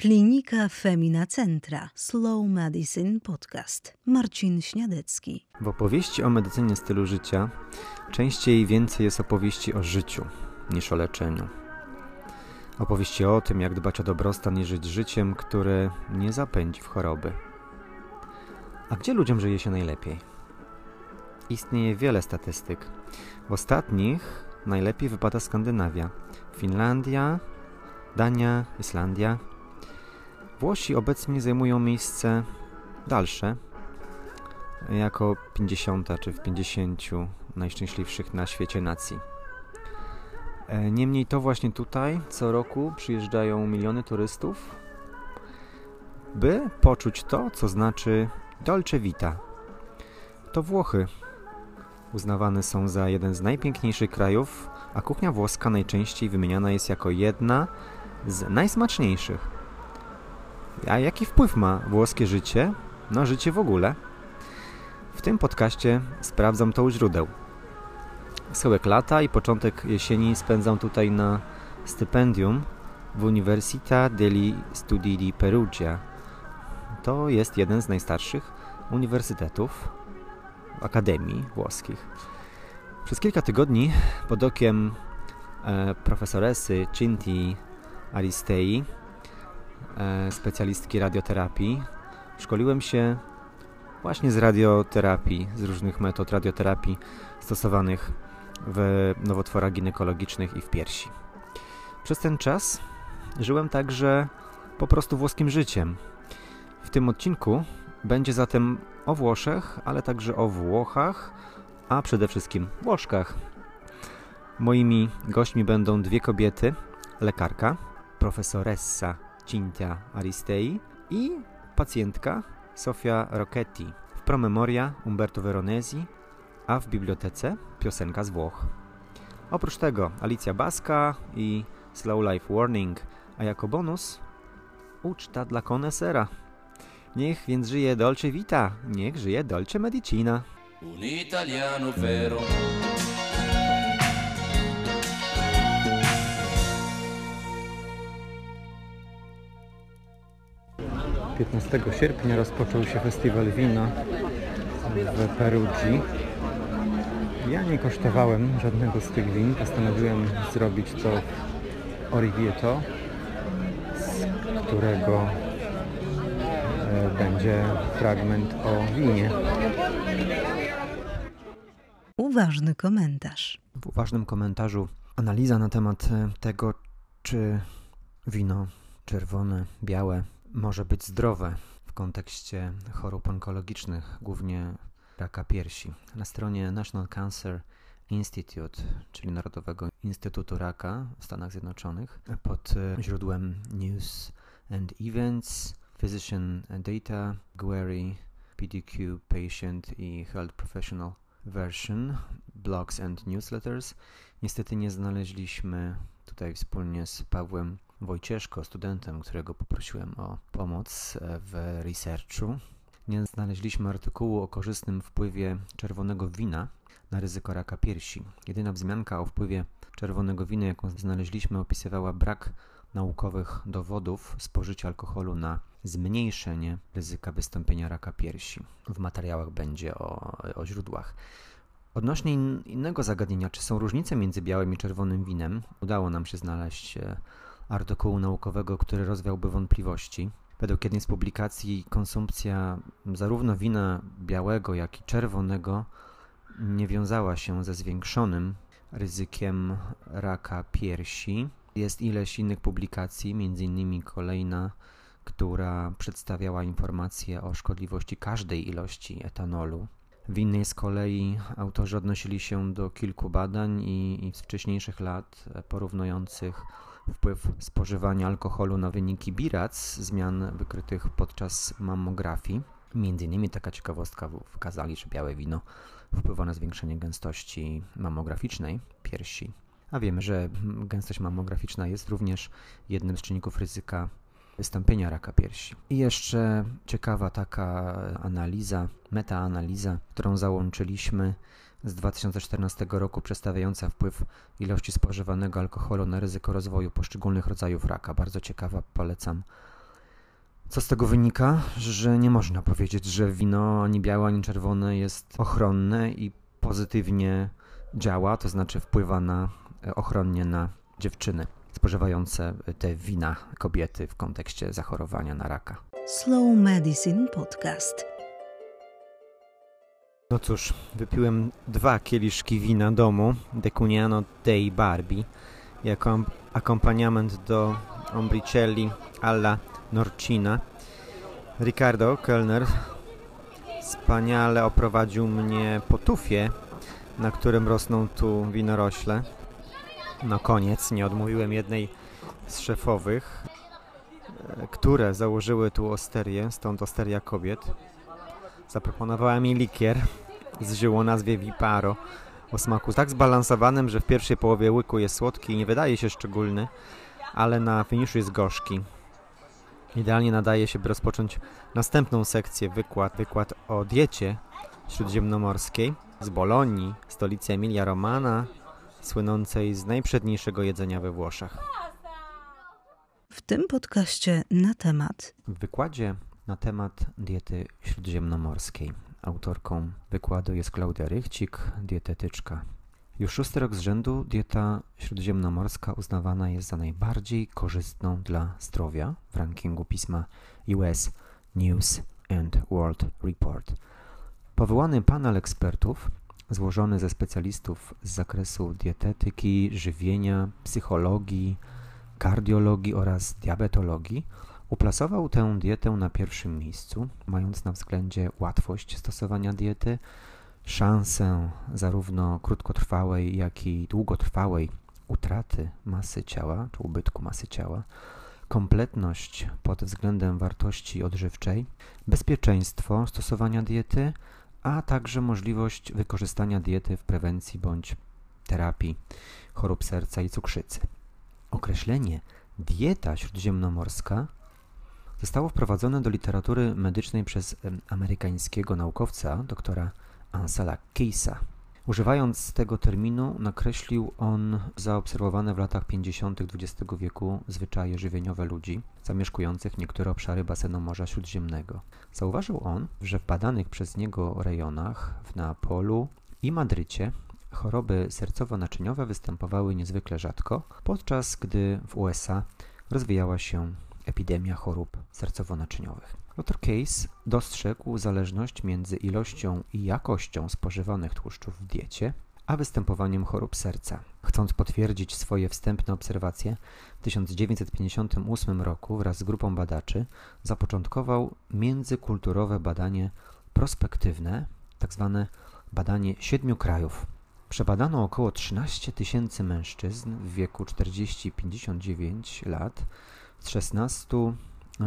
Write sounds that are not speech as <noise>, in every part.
Klinika Femina Centra Slow Medicine Podcast. Marcin Śniadecki. W opowieści o medycynie stylu życia częściej więcej jest opowieści o życiu niż o leczeniu. Opowieści o tym, jak dbać o dobrostan i żyć życiem, które nie zapędzi w choroby. A gdzie ludziom żyje się najlepiej? Istnieje wiele statystyk. W ostatnich najlepiej wypada Skandynawia, Finlandia, Dania, Islandia. Włosi obecnie zajmują miejsce dalsze, jako 50 czy w 50 najszczęśliwszych na świecie nacji. E, niemniej to właśnie tutaj co roku przyjeżdżają miliony turystów, by poczuć to, co znaczy Dolce Vita. To Włochy. Uznawane są za jeden z najpiękniejszych krajów, a kuchnia włoska najczęściej wymieniana jest jako jedna z najsmaczniejszych. A jaki wpływ ma włoskie życie na życie w ogóle? W tym podcaście sprawdzam to u źródeł. Schyłek lata i początek jesieni spędzam tutaj na stypendium w Università degli Studi di Perugia. To jest jeden z najstarszych uniwersytetów, akademii włoskich. Przez kilka tygodni pod okiem e, profesoresy Cinti Aristei, specjalistki radioterapii, szkoliłem się właśnie z radioterapii, z różnych metod radioterapii stosowanych w nowotworach ginekologicznych i w piersi. Przez ten czas żyłem także po prostu włoskim życiem. W tym odcinku będzie zatem o Włoszech, ale także o Włochach, a przede wszystkim Włoszkach. Moimi gośćmi będą dwie kobiety, lekarka, profesoressa Cintia Aristei i pacjentka Sofia Rocchetti. W promemoria Umberto Veronesi, a w bibliotece piosenka z Włoch. Oprócz tego Alicja Baska i Slow Life Warning, a jako bonus uczta dla konesera. Niech więc żyje Dolce Vita, niech żyje Dolce Medicina. Un italiano vero. 15 sierpnia rozpoczął się festiwal wina w Perugii. Ja nie kosztowałem żadnego z tych win. Postanowiłem zrobić to Orivieto, z którego e, będzie fragment o winie. Uważny komentarz. W uważnym komentarzu analiza na temat e, tego, czy wino czerwone, białe może być zdrowe w kontekście chorób onkologicznych, głównie raka piersi. Na stronie National Cancer Institute, czyli Narodowego Instytutu Raka w Stanach Zjednoczonych, pod źródłem News and Events, Physician Data, Query, PDQ Patient i Health Professional Version, Blogs and Newsletters. Niestety nie znaleźliśmy tutaj wspólnie z Pawłem Wojcieszko, studentem, którego poprosiłem o pomoc e, w researchu. Nie znaleźliśmy artykułu o korzystnym wpływie czerwonego wina na ryzyko raka piersi. Jedyna wzmianka o wpływie czerwonego wina, jaką znaleźliśmy, opisywała brak naukowych dowodów spożycia alkoholu na zmniejszenie ryzyka wystąpienia raka piersi. W materiałach będzie o, o źródłach. Odnośnie innego zagadnienia, czy są różnice między białym i czerwonym winem, udało nam się znaleźć e, artykułu naukowego, który rozwiałby wątpliwości. Według jednej z publikacji konsumpcja zarówno wina białego, jak i czerwonego nie wiązała się ze zwiększonym ryzykiem raka piersi. Jest ileś innych publikacji, innymi kolejna, która przedstawiała informacje o szkodliwości każdej ilości etanolu. W innej z kolei autorzy odnosili się do kilku badań i, i z wcześniejszych lat porównujących wpływ spożywania alkoholu na wyniki BIRAC, zmian wykrytych podczas mammografii. Między innymi taka ciekawostka wykazali, że białe wino wpływa na zwiększenie gęstości mammograficznej piersi. A wiemy, że gęstość mammograficzna jest również jednym z czynników ryzyka wystąpienia raka piersi. I jeszcze ciekawa taka analiza, metaanaliza, którą załączyliśmy z 2014 roku przedstawiająca wpływ ilości spożywanego alkoholu na ryzyko rozwoju poszczególnych rodzajów raka. Bardzo ciekawa, polecam Co z tego wynika? Że nie można powiedzieć, że wino ani białe, ani czerwone jest ochronne i pozytywnie działa, to znaczy wpływa na e, ochronnie na dziewczyny spożywające te wina kobiety w kontekście zachorowania na raka. Slow Medicine Podcast. No cóż, wypiłem dwa kieliszki wina domu Decuniano dei Barbi jako akompaniament do Ombricelli alla Norcina. Ricardo, kelner, wspaniale oprowadził mnie po tufie, na którym rosną tu winorośle. Na koniec nie odmówiłem jednej z szefowych, e, które założyły tu osterię, stąd osteria kobiet. Zaproponowała mi likier z ziół o nazwie Viparo, o smaku tak zbalansowanym, że w pierwszej połowie łyku jest słodki i nie wydaje się szczególny, ale na finiszu jest gorzki. Idealnie nadaje się, by rozpocząć następną sekcję, wykład, wykład o diecie śródziemnomorskiej z Bolonii, stolicy Emilia Romana, słynącej z najprzedniejszego jedzenia we Włoszech. W tym podcaście na temat W wykładzie na temat diety śródziemnomorskiej autorką wykładu jest Klaudia Rychcik, dietetyczka. Już szósty rok z rzędu dieta śródziemnomorska uznawana jest za najbardziej korzystną dla zdrowia w rankingu pisma US News and World Report. Powołany panel ekspertów, złożony ze specjalistów z zakresu dietetyki, żywienia, psychologii, kardiologii oraz diabetologii, uplasował tę dietę na pierwszym miejscu, mając na względzie łatwość stosowania diety, szansę zarówno krótkotrwałej, jak i długotrwałej utraty masy ciała czy ubytku masy ciała, kompletność pod względem wartości odżywczej, bezpieczeństwo stosowania diety, a także możliwość wykorzystania diety w prewencji bądź terapii chorób serca i cukrzycy. Określenie dieta śródziemnomorska zostało wprowadzone do literatury medycznej przez amerykańskiego naukowca, doktora Ansela Keysa. Używając tego terminu, nakreślił on zaobserwowane w latach 50. XX wieku zwyczaje żywieniowe ludzi zamieszkujących niektóre obszary basenu Morza Śródziemnego. Zauważył on, że w badanych przez niego rejonach w Neapolu i Madrycie choroby sercowo-naczyniowe występowały niezwykle rzadko, podczas gdy w USA rozwijała się epidemia chorób sercowo-naczyniowych. Dr Case dostrzegł zależność między ilością i jakością spożywanych tłuszczów w diecie, a występowaniem chorób serca. Chcąc potwierdzić swoje wstępne obserwacje, w 1958 roku wraz z grupą badaczy zapoczątkował międzykulturowe badanie prospektywne, tzw. Tak badanie siedmiu krajów. Przebadano około 13 tysięcy mężczyzn w wieku 40-59 lat z 16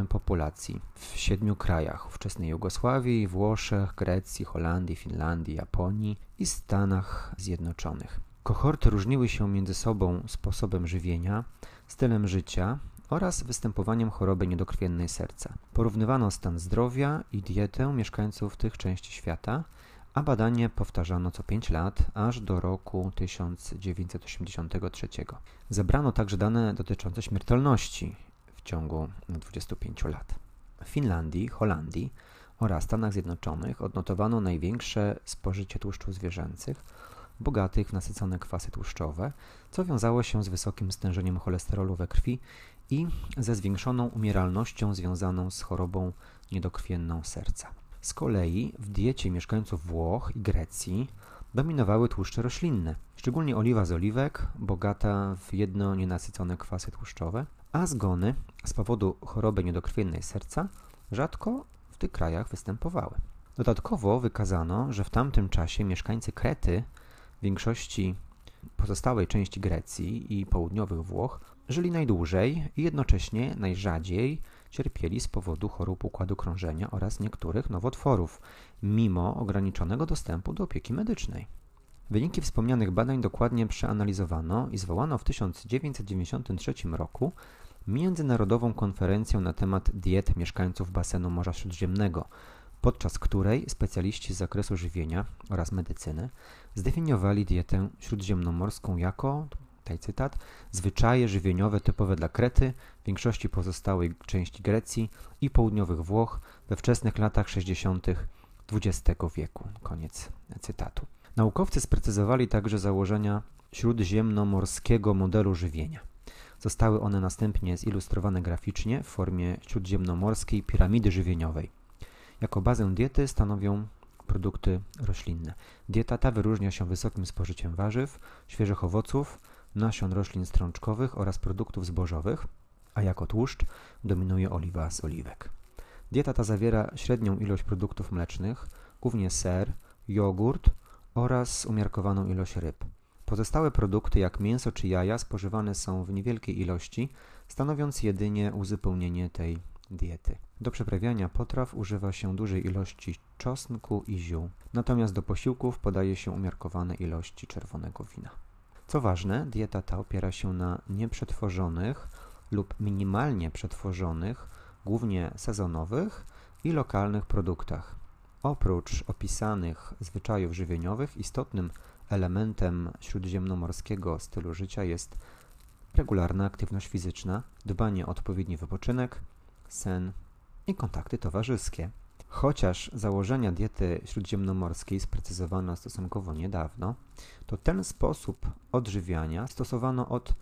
populacji w siedmiu krajach ówczesnej Jugosławii, Włoszech, Grecji, Holandii, Finlandii, Japonii i Stanach Zjednoczonych. Kohorty różniły się między sobą sposobem żywienia, stylem życia oraz występowaniem choroby niedokrwiennej serca. Porównywano stan zdrowia i dietę mieszkańców tych części świata, a badanie powtarzano co 5 lat aż do roku 1983. Zebrano także dane dotyczące śmiertelności w ciągu 25 lat. W Finlandii, Holandii oraz Stanach Zjednoczonych odnotowano największe spożycie tłuszczów zwierzęcych, bogatych w nasycone kwasy tłuszczowe, co wiązało się z wysokim stężeniem cholesterolu we krwi i ze zwiększoną umieralnością związaną z chorobą niedokrwienną serca. Z kolei w diecie mieszkańców Włoch i Grecji dominowały tłuszcze roślinne, szczególnie oliwa z oliwek, bogata w jedno nienasycone kwasy tłuszczowe, a zgony z powodu choroby niedokrwiennej serca rzadko w tych krajach występowały. Dodatkowo wykazano, że w tamtym czasie mieszkańcy Krety, większości pozostałej części Grecji i południowych Włoch, żyli najdłużej i jednocześnie najrzadziej cierpieli z powodu chorób układu krążenia oraz niektórych nowotworów, mimo ograniczonego dostępu do opieki medycznej. Wyniki wspomnianych badań dokładnie przeanalizowano i zwołano w 1993 roku międzynarodową konferencję na temat diet mieszkańców basenu Morza Śródziemnego, podczas której specjaliści z zakresu żywienia oraz medycyny zdefiniowali dietę śródziemnomorską jako tutaj cytat, zwyczaje żywieniowe typowe dla Krety, większości pozostałej części Grecji i południowych Włoch we wczesnych latach 60. XX wieku. Koniec cytatu. Naukowcy sprecyzowali także założenia śródziemnomorskiego modelu żywienia. Zostały one następnie zilustrowane graficznie w formie śródziemnomorskiej piramidy żywieniowej. Jako bazę diety stanowią produkty roślinne. Dieta ta wyróżnia się wysokim spożyciem warzyw, świeżych owoców, nasion roślin strączkowych oraz produktów zbożowych, a jako tłuszcz dominuje oliwa z oliwek. Dieta ta zawiera średnią ilość produktów mlecznych, głównie ser, jogurt oraz umiarkowaną ilość ryb. Pozostałe produkty, jak mięso czy jaja, spożywane są w niewielkiej ilości, stanowiąc jedynie uzupełnienie tej diety. Do przyprawiania potraw używa się dużej ilości czosnku i ziół, natomiast do posiłków podaje się umiarkowane ilości czerwonego wina. Co ważne, dieta ta opiera się na nieprzetworzonych lub minimalnie przetworzonych, głównie sezonowych i lokalnych produktach. Oprócz opisanych zwyczajów żywieniowych, istotnym elementem śródziemnomorskiego stylu życia jest regularna aktywność fizyczna, dbanie o odpowiedni wypoczynek, sen i kontakty towarzyskie. Chociaż założenia diety śródziemnomorskiej sprecyzowano stosunkowo niedawno, to ten sposób odżywiania stosowano od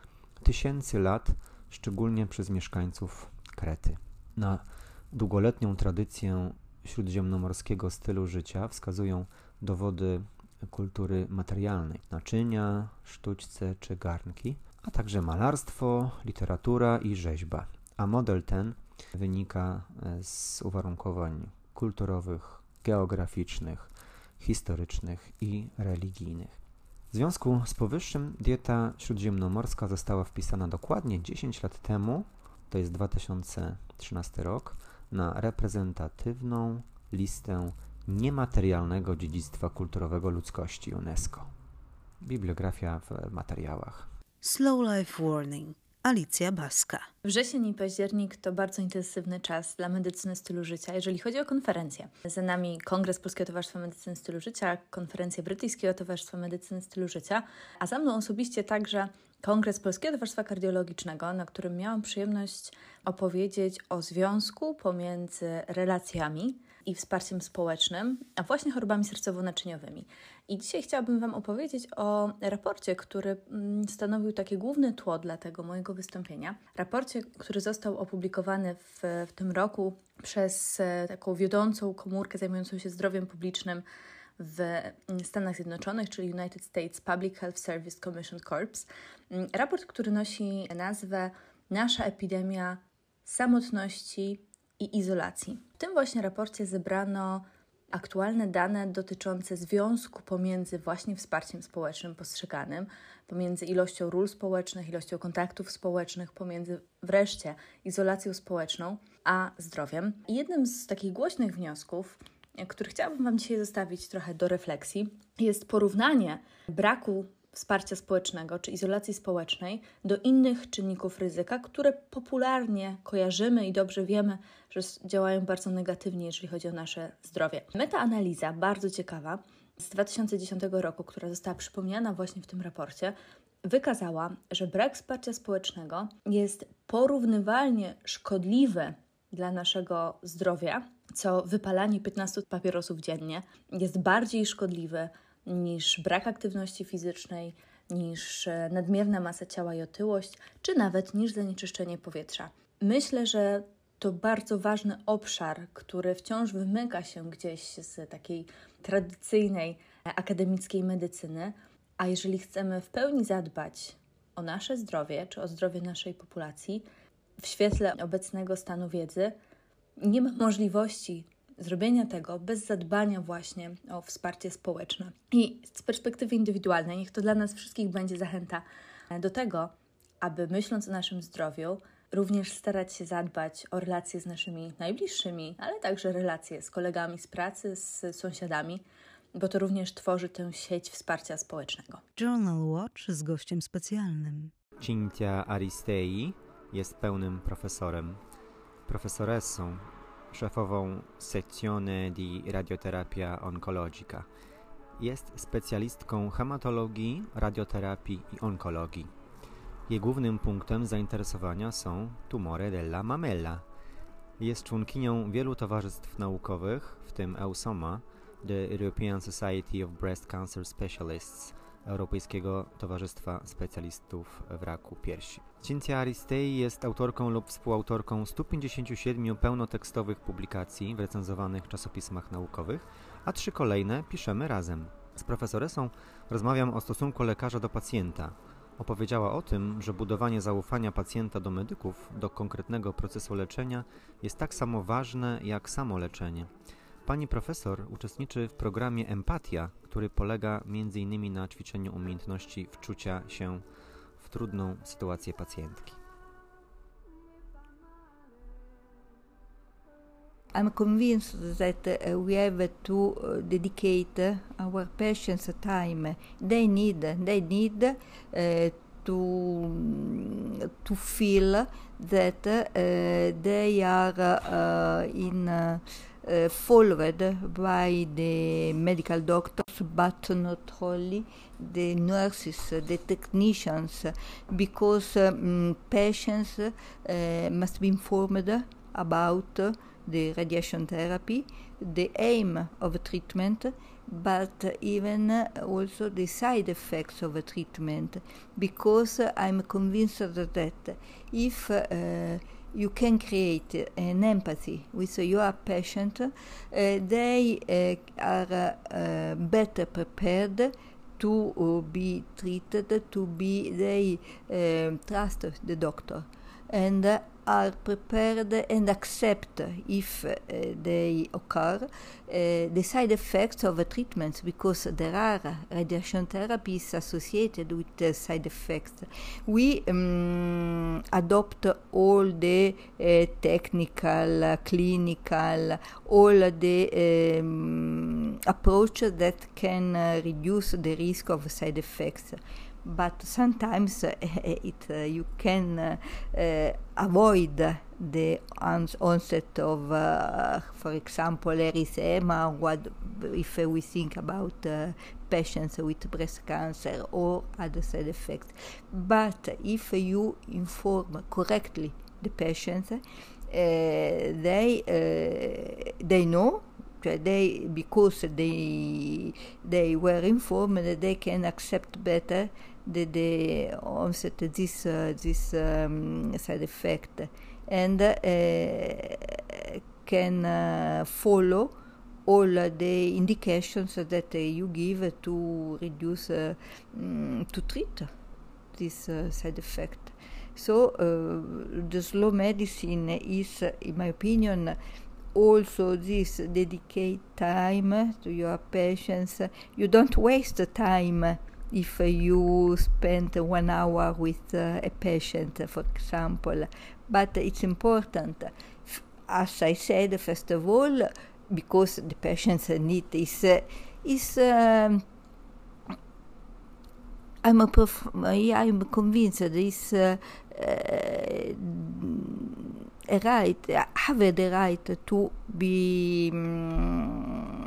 tysięcy lat, szczególnie przez mieszkańców Krety. Na długoletnią tradycję śródziemnomorskiego stylu życia wskazują dowody kultury materialnej, naczynia, sztućce czy garnki, a także malarstwo, literatura i rzeźba. A model ten wynika e, z uwarunkowań kulturowych, geograficznych, historycznych i religijnych. W związku z powyższym dieta śródziemnomorska została wpisana dokładnie 10 lat temu, to jest 2013 rok, na reprezentatywną listę niematerialnego dziedzictwa kulturowego ludzkości UNESCO. Bibliografia w materiałach. Slow Life Warning. Alicja Baska. Wrzesień i październik to bardzo intensywny czas dla medycyny stylu życia, jeżeli chodzi o konferencje. Za nami Kongres Polskiego Towarzystwa Medycyny Stylu Życia, konferencja Brytyjskiego Towarzystwa Medycyny Stylu Życia, a za mną osobiście także Kongres Polskiego Towarzystwa Kardiologicznego, na którym miałam przyjemność opowiedzieć o związku pomiędzy relacjami i wsparciem społecznym, a właśnie chorobami sercowo-naczyniowymi. I dzisiaj chciałabym Wam opowiedzieć o raporcie, który mm, stanowił takie główne tło dla tego mojego wystąpienia. Raporcie, który został opublikowany w, w tym roku przez e, taką wiodącą komórkę zajmującą się zdrowiem publicznym w mm, Stanach Zjednoczonych, czyli United States Public Health Service Commission Corps. Mm, raport, który nosi nazwę Nasza epidemia samotności i izolacji. W tym właśnie raporcie zebrano aktualne dane dotyczące związku pomiędzy właśnie wsparciem społecznym postrzeganym, pomiędzy ilością ról społecznych, ilością kontaktów społecznych, pomiędzy wreszcie izolacją społeczną a zdrowiem. I jednym z takich głośnych wniosków, który chciałabym Wam dzisiaj zostawić trochę do refleksji, jest porównanie braku wsparcia społecznego czy izolacji społecznej do innych czynników ryzyka, które popularnie kojarzymy i dobrze wiemy, że działają bardzo negatywnie, jeżeli chodzi o nasze zdrowie. Metaanaliza, bardzo ciekawa, z 2010 roku, która została przypomniana właśnie w tym raporcie, wykazała, że brak wsparcia społecznego jest porównywalnie szkodliwy dla naszego zdrowia, co wypalanie 15 papierosów dziennie jest bardziej szkodliwe niż brak aktywności fizycznej, niż e, nadmierna masa ciała i otyłość, czy nawet niż zanieczyszczenie powietrza. Myślę, że to bardzo ważny obszar, który wciąż wymyka się gdzieś z takiej tradycyjnej e, akademickiej medycyny, a jeżeli chcemy w pełni zadbać o nasze zdrowie czy o zdrowie naszej populacji, w świetle obecnego stanu wiedzy, nie ma możliwości zrobienia tego bez zadbania właśnie o wsparcie społeczne. I z perspektywy indywidualnej, niech to dla nas wszystkich będzie zachęta do tego, aby myśląc o naszym zdrowiu, również starać się zadbać o relacje z naszymi najbliższymi, ale także relacje z kolegami z pracy, z sąsiadami, bo to również tworzy tę sieć wsparcia społecznego. Journal Watch z gościem specjalnym. Cintia Aristei jest pełnym profesorem, profesoressą szefową Sezione di Radioterapia Oncologica. Jest specjalistką hematologii, radioterapii i onkologii. Jej głównym punktem zainteresowania są tumory della mamella. Jest członkinią wielu towarzystw naukowych, w tym EUSOMA, the European Society of Breast Cancer Specialists, Europejskiego Towarzystwa Specjalistów w Raku Piersi. Cinzia Aristei jest autorką lub współautorką 157 pełnotekstowych publikacji w recenzowanych czasopismach naukowych, a trzy kolejne piszemy razem. Z profesoresą rozmawiam o stosunku lekarza do pacjenta. Opowiedziała o tym, że budowanie zaufania pacjenta do medyków, do konkretnego procesu leczenia jest tak samo ważne jak samo leczenie. Pani profesor uczestniczy w programie Empatia, który polega m.in. na ćwiczeniu umiejętności wczucia się w trudną sytuację pacjentki. I'm convinced that uh, we have to uh, dedicate our patients time. They need, they need uh, to to feel that they are in uh, followed by the medical doctors, but not only the nurses, the technicians, because um, patients uh, must be informed about the radiation therapy, the aim of treatment, but even also the side effects of a treatment, because I'm convinced that if uh, you can create an empathy with your patient, uh, they uh, are uh, better prepared to be treated, to be, they trust the doctor. And are prepared and accept if uh, they occur uh, the side effects of treatments because there are radiation therapies associated with side effects. We um, adopt all the uh, technical, clinical, all the um, that can uh, reduce the risk of side effects but sometimes uh, <laughs> it uh, you can uh, avoid the onset of, for example, erythema. What if we think about patients with breast cancer or other side effects? But if you inform correctly the patients, they they know they because they they were informed that they can accept better the, the onset this uh, this um, side effect. And uh, can uh, follow all the indications that you give to reduce um, to treat this side effect. So the slow medicine is in my opinion also this dedicate time to your patients. You don't waste time if you spend one hour with uh, a patient for example. But it's important. As i said first of all because the patient's need is uh, is um, I'm, a prof- I'm convinced this uh, uh, right, have the right to be um,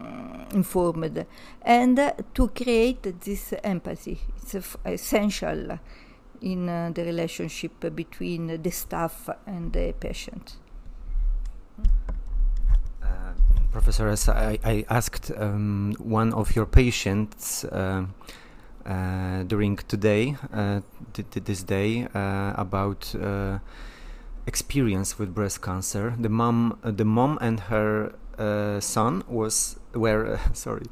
informed and to create this empathy. It's essential in uh, the relationship between the staff and the patient. Uh, Professor, I, I asked um, one of your patients uh, uh, during today, uh, this day, about experience with breast cancer. The mom, uh, the mom and her uh, son was were uh, <laughs> sorry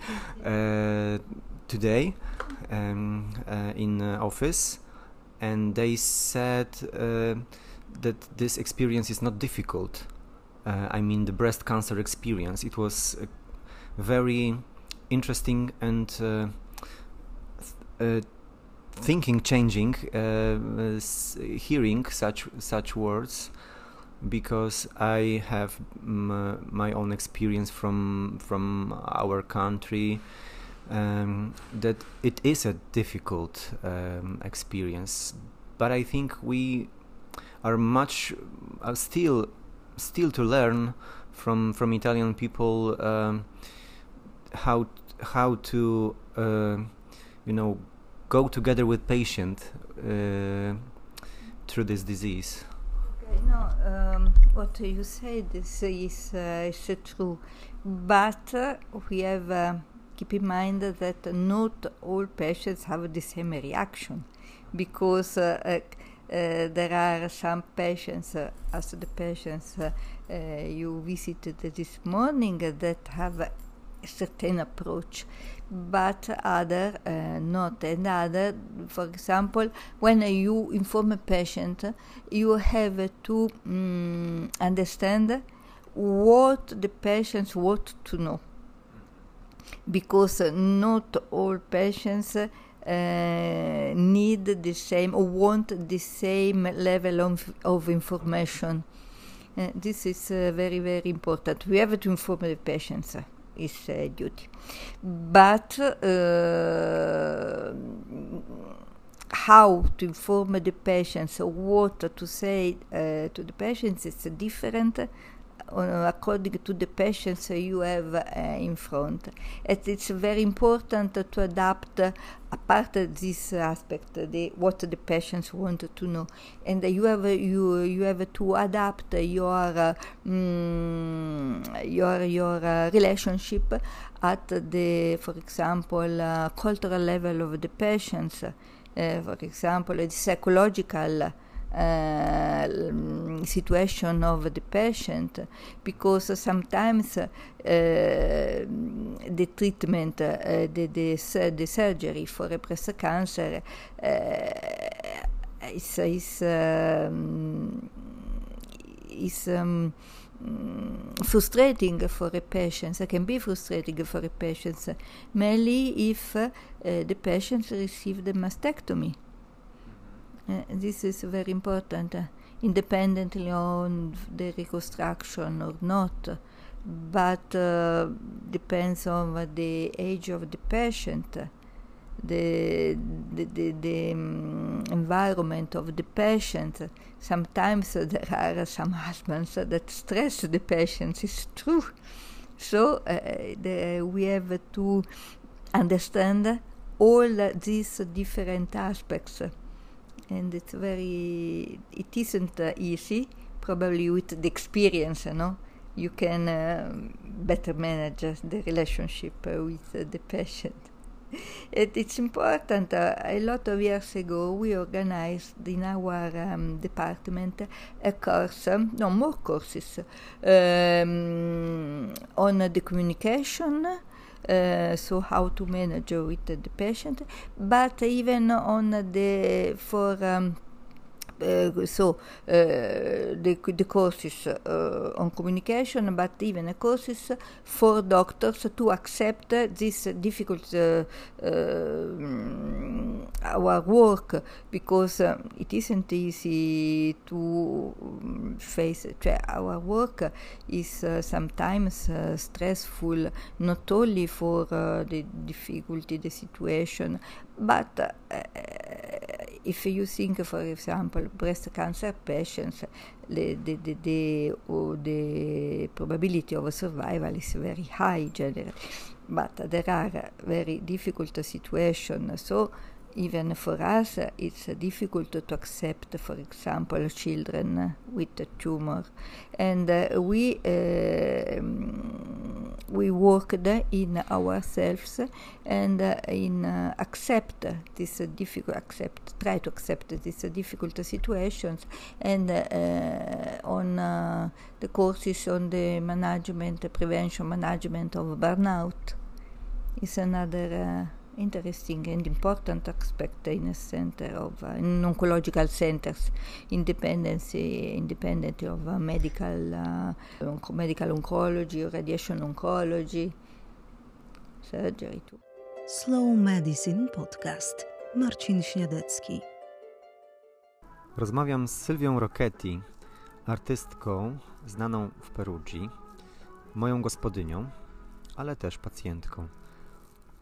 uh, today um, uh, in office, and they said that this experience is not difficult. I mean, the breast cancer experience. It was very interesting and thinking changing uh, hearing such such words because I have m- my own experience from from our country um, that it is a difficult um, experience but I think we are much uh, still still to learn from from Italian people um, how how to uh, you know go together with patient uh, through this disease. No, um, what you said is, is, uh, is true, but uh, we have uh, keep in mind that not all patients have the same reaction, because uh, uh, uh, there are some patients, as the patients you visited this morning, that have a certain approach but other uh, not. And other for example when you inform a patient you have to um, understand what the patients want to know. Because not all patients uh, need the same or want the same level of, of information. Uh, this is uh, very very important. We have to inform the patients is uh, duty. But uh, how to inform the patients, what to say uh, to the patients is different according to the patients you have uh, in front. And it's very important to adapt uh, apart this aspect, the, what the patients want to know, and you have you you have to adapt your mm, your your relationship at the, for example, cultural level of the patients. for example, the psychological uh, situation of the patient because sometimes uh, the treatment, uh, the, the, the, surgery for a breast cancer is, is, um, is um, frustrating for a patient, it can be frustrating for a patient, mainly if uh, the patient received a mastectomy. Uh, this is very important, uh, independently on the reconstruction or not, but uh, depends on the age of the patient, the the, the, the um, environment of the patient. Sometimes <laughs> there are some husbands that stress the patients. It's true. So the, we have to understand all these different aspects and it's very it isn't uh, easy probably with the experience you you can uh, better manage the relationship uh, with the patient. <laughs> It, it's important uh, a lot of years ago we organized in our um, department a course um, no more courses um, on the communication uh, so how to manage with the patient, but even on the for um, Eh, so uh, the, the courses uh, on communication, but even courses for doctors to accept this difficult our work because it isn't easy to mm, face our work is sometimes stressful not only for the difficulty the situation but eh, eh, if you think, for example, breast cancer patients, the, the, the, the, oh, the probability of survival is very high generally. But there are very difficult situations. So even for us, it's difficult to accept, for example, children with a tumor. And uh, we, uh, we worked in ourselves and uh, in uh, accept this difficult, accept, try to accept these difficult situations and uh, on uh, the courses on the management, prevention management of burnout is another interesting and important aspect in a center of uh, in oncological centers, independency, independent of uh, medical, uh, onc- medical oncology, radiation oncology, surgery too. Slow Medicine Podcast. Marcin Śniadecki. Rozmawiam z Sylwią Rocchetti, artystką znaną w Perugii, moją gospodynią, ale też pacjentką.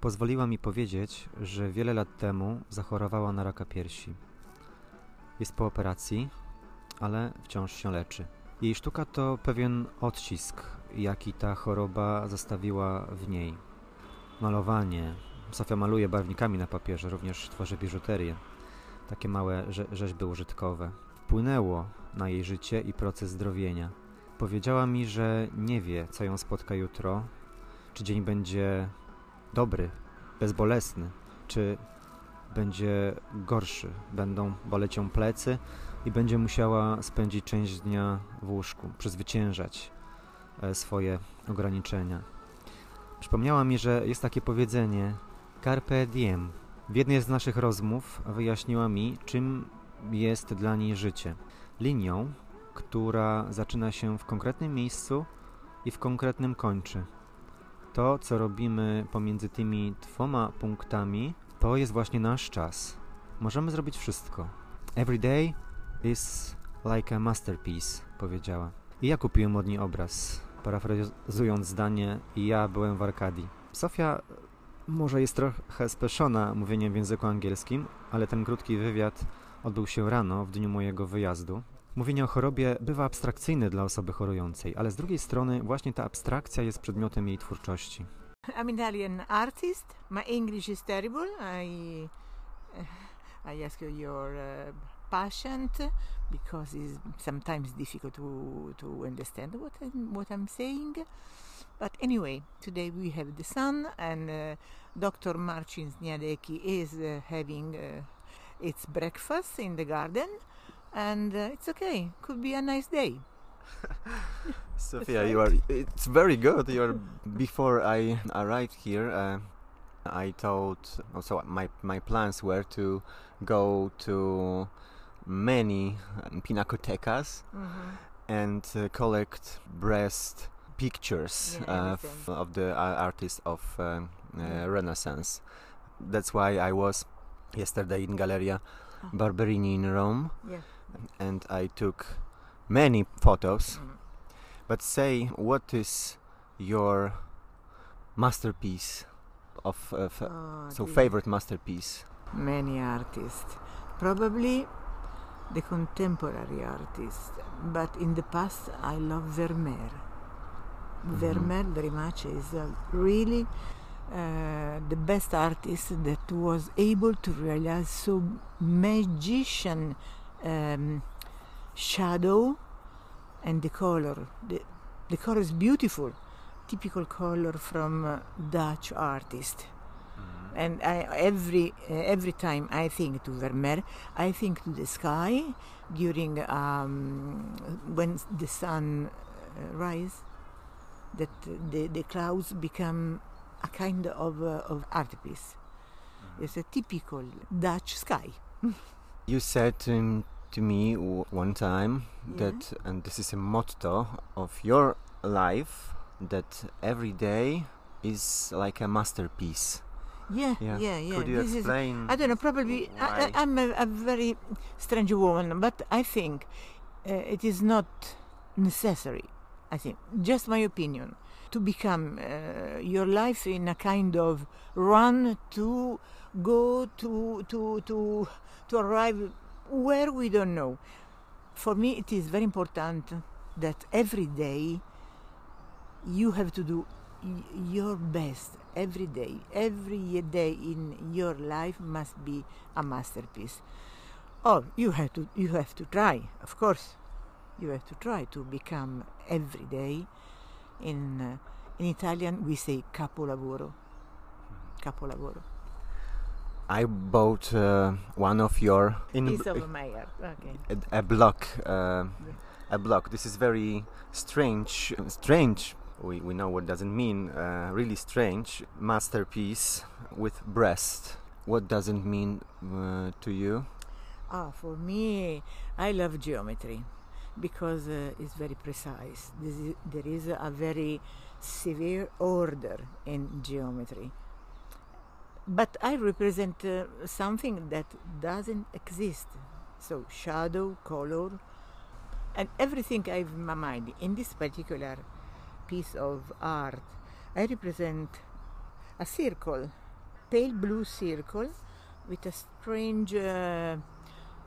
Pozwoliła mi powiedzieć, że wiele lat temu zachorowała na raka piersi. Jest po operacji, ale wciąż się leczy. Jej sztuka to pewien odcisk, jaki ta choroba zostawiła w niej. Malowanie. Sofia maluje barwnikami na papierze, również tworzy biżuterię. Takie małe rze rzeźby użytkowe. wpłynęło na jej życie i proces zdrowienia. Powiedziała mi, że nie wie, co ją spotka jutro, czy dzień będzie dobry, bezbolesny, czy będzie gorszy, będą boleć ją plecy i będzie musiała spędzić część dnia w łóżku, przezwyciężać e, swoje ograniczenia. Przypomniała mi, że jest takie powiedzenie carpe diem. W jednej z naszych rozmów wyjaśniła mi, czym jest dla niej życie. Linią, która zaczyna się w konkretnym miejscu i w konkretnym kończy. To, co robimy pomiędzy tymi dwoma punktami, to jest właśnie nasz czas. Możemy zrobić wszystko. Every day is like a masterpiece, powiedziała. I ja kupiłem od niej obraz, parafrazując zdanie, ja byłem w Arkadii. Sofia może jest trochę speszona mówieniem w języku angielskim, ale ten krótki wywiad odbył się rano, w dniu mojego wyjazdu. Mówienie o chorobie bywa abstrakcyjne dla osoby chorującej, ale z drugiej strony właśnie ta abstrakcja jest przedmiotem jej twórczości. I'm Italian artist. My English is terrible. I I ask you your uh, patient because it's sometimes difficult to to understand what I'm, what I'm saying. But anyway, today we have the sun, and uh, Dr. Marcin Zniadecki is uh, having uh, its breakfast in the garden, and uh, it's okay. Could be a nice day. <laughs> Sophia, you are. It's very good. You're. Before I arrived here, uh, I thought. Also, my my plans were to go to many pinacotecas Mm-hmm. and uh, collect breast pictures Yeah, uh, f- of the uh, artists of uh, Renaissance. That's why I was yesterday in Galleria Ah. Barberini in Rome, Yeah. And I took many photos. Mm. But say, what is your masterpiece of uh, Oh, so favorite masterpiece? many artists. Probably the contemporary artists, but in the past I love Vermeer. Vermeer very much is uh, really uh, the best artist that was able to realize so magician um, shadow and the color. The, the color is beautiful, typical color from uh, Dutch artist and I, every uh, every time I think to Vermeer, I think to the sky during um, when the sun uh, rise, that the, the clouds become a kind of uh, of art piece. It's a typical Dutch sky. <laughs> You said to, to me one time Yeah. that, and this is a motto of your life, that every day is like a masterpiece. Yeah, yeah, yeah. Could you This is- explain? I don't know. Probably I, I'm a, a very strange woman, but I think uh, it is not necessary. I think just my opinion to become uh, your life in a kind of run to go to to to to arrive where we don't know. For me, it is very important that every day you have to do y- your best. Every day every day in your life must be a masterpiece. Oh you have to you have to try of course. You have to try to become every day in uh, in italian we say capolavoro. Capolavoro I bought uh, one of your in piece of my art okay a, a block. Uh, a block. This is very strange. Strange. We, we know what doesn't mean. Uh, really strange masterpiece with breast. What does it mean uh, to you? Ah, for me, I love geometry because uh, it's very precise. This is, there is a very severe order in geometry. But I represent uh, something that doesn't exist. So, shadow, color, and everything I have in my mind. In this particular piece of art, I represent a circle, pale blue circle, with a strange uh,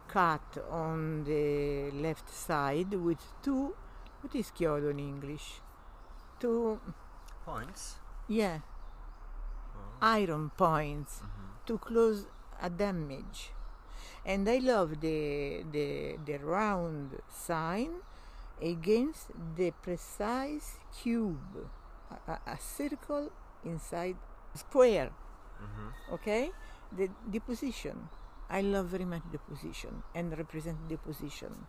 cut on the left side with two what is chiodo in english two Points. yeah iron points mm-hmm. to close a damage And I love the, the, the round sign against the precise cube, a, a, circle inside square. Mm-hmm. Okay? The, the position. I love very much the position and represent the position.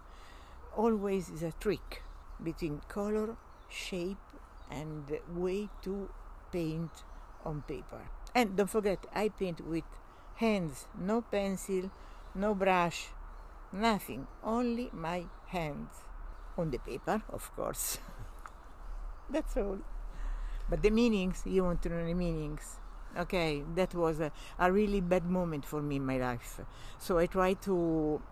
Always is a trick between color, shape, and way to paint on paper. And don't forget, I paint with hands, no pencil, no brush, nothing, only my hands on the paper, of course. <laughs> That's all. But the meanings, you want to know the meanings. Okay, that was a, a really bad moment for me in my life. So I try to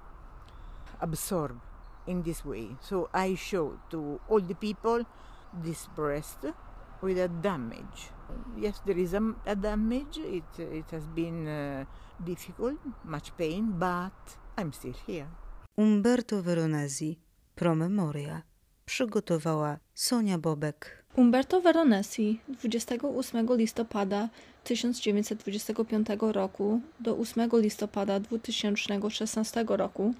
absorb in this way. So I show to all the people this breast with a damage. Yes, there is a, a damage. It, it has been uh, difficult, much pain, but I'm still here. Umberto Veronesi, Promemoria. Przygotowała Sonia Bobek. Umberto Veronesi 28 listopada 1925 roku do 8 listopada 2016 roku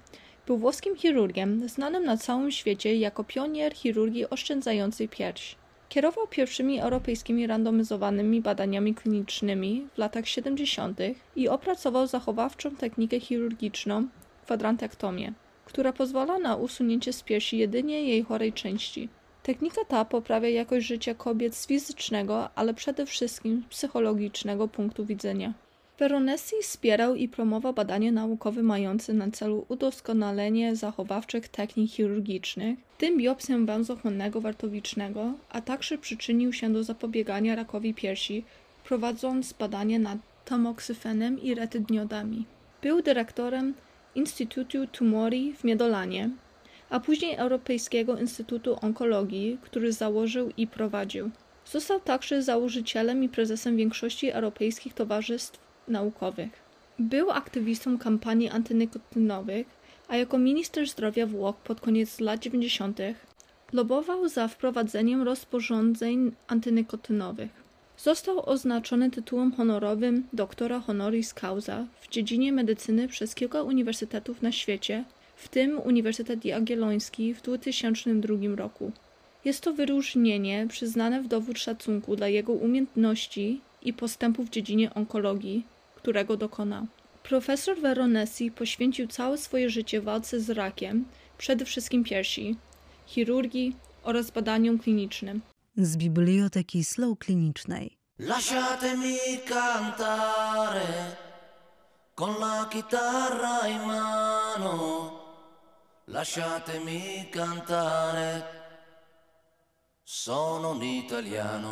był włoskim chirurgiem znanym na całym świecie jako pionier chirurgii oszczędzającej pierś. Kierował pierwszymi europejskimi randomizowanymi badaniami klinicznymi w latach 70. i opracował zachowawczą technikę chirurgiczną kwadrantektomię, która pozwala na usunięcie z piersi jedynie jej chorej części. Technika ta poprawia jakość życia kobiet z fizycznego, ale przede wszystkim psychologicznego punktu widzenia. Veronesi wspierał i promował badania naukowe mające na celu udoskonalenie zachowawczych technik chirurgicznych, w tym biopsję węzła wartowicznego, a także przyczynił się do zapobiegania rakowi piersi, prowadząc badania nad tamoksyfenem i retydniodami. Był dyrektorem Instytutu Tumori w Miedolanie, a później Europejskiego Instytutu Onkologii, który założył i prowadził. Został także założycielem i prezesem większości europejskich towarzystw naukowych. Był aktywistą kampanii antynikotynowych, a jako minister zdrowia Włoch pod koniec lat 90. lobował za wprowadzeniem rozporządzeń antynikotynowych. Został oznaczony tytułem honorowym doktora honoris causa w dziedzinie medycyny przez kilka uniwersytetów na świecie, w tym Uniwersytet Jagielloński w 2002 roku. Jest to wyróżnienie przyznane w dowód szacunku dla jego umiejętności i postępu w dziedzinie onkologii, którego dokonał. Profesor Veronesi poświęcił całe swoje życie walce z rakiem, przede wszystkim piersi, chirurgii oraz badaniom klinicznym. Z Biblioteki Slow Klinicznej. Lasciatemi cantare con la chitarra in mano. Lasciatemi cantare. Sono un italiano.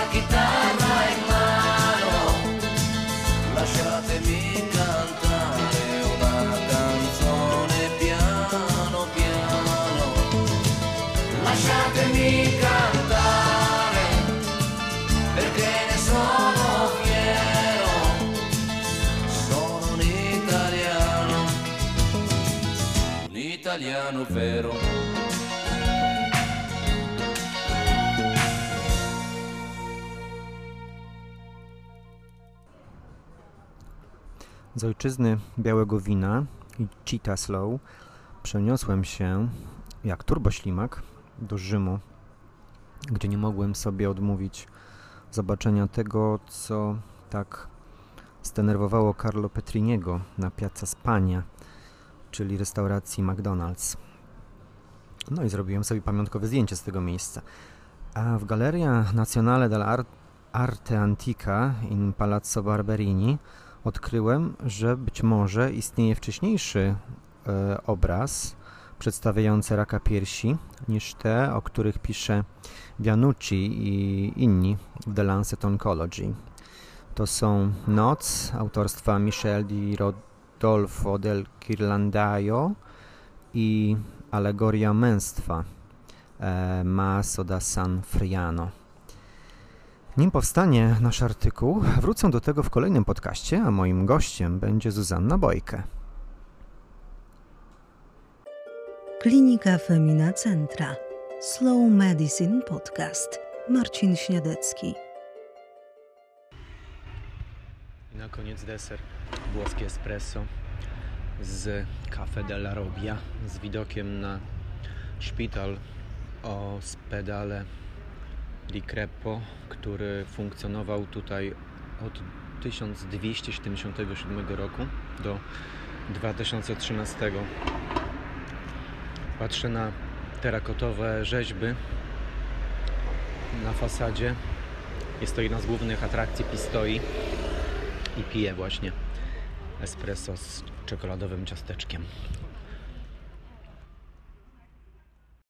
Lasciatemi cantare perché ne sono fiero. Sono un italiano, un italiano vero. Z ojczyzny białego wina i Cheetah Slow przeniosłem się jak turboślimak do Rzymu, gdzie nie mogłem sobie odmówić zobaczenia tego, co tak zdenerwowało Carlo Petriniego na Piazza Spagna, czyli restauracji McDonald's. No i zrobiłem sobie pamiątkowe zdjęcie z tego miejsca. A w Galleria Nazionale dell'Arte Antica in Palazzo Barberini odkryłem, że być może istnieje wcześniejszy e, obraz przedstawiający raka piersi niż te, o których pisze Bianucci i inni w The Lancet Oncology. To są Noc autorstwa Michel di Rodolfo del Ghirlandaio i Alegoria męstwa e, Maso da San Friano. Nim powstanie nasz artykuł, wrócę do tego w kolejnym podcaście, a moim gościem będzie Zuzanna Bojkę. Klinika Femina Centra. Slow Medicine Podcast. Marcin Śniadecki. I na koniec deser. Włoskie espresso z Cafe della Robbia z widokiem na szpital o spedale di Crepo, który funkcjonował tutaj od 1277 roku do 2013. Patrzę na terakotowe rzeźby na fasadzie. Jest to jedna z głównych atrakcji Pistoi i piję właśnie espresso z czekoladowym ciasteczkiem.